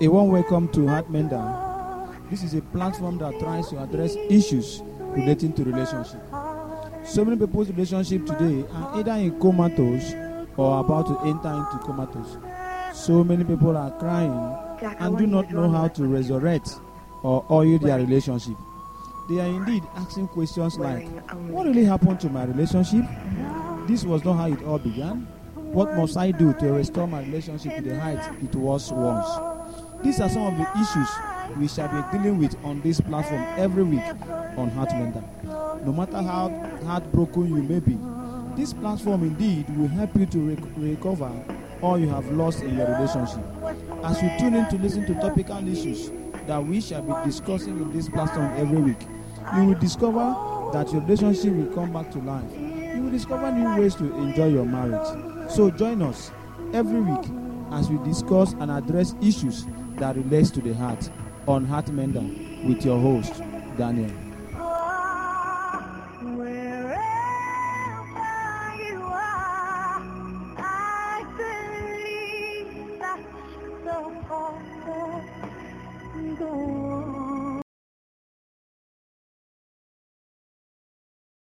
A warm welcome to Heart Mender. This is a platform that tries to address issues relating to relationship. So many people's relationship today are either in comatose or about to enter into comatose. So many people are crying and do not know how to resurrect or oil their relationship. They are indeed asking questions like, What really happened to my relationship? This was not how it all began. What must I do to restore my relationship to the height it was once? These are some of the issues we shall be dealing with on this platform every week on Heartmender. No matter how heartbroken you may be, this platform indeed will help you to rec- recover all you have lost in your relationship. As you tune in to listen to topical issues that we shall be discussing in this platform every week, you will discover that your relationship will come back to life. You will discover new ways to enjoy your marriage. So join us every week as we discuss and address issues that relates to the heart on Heart Mender with your host, Daniel. Wherever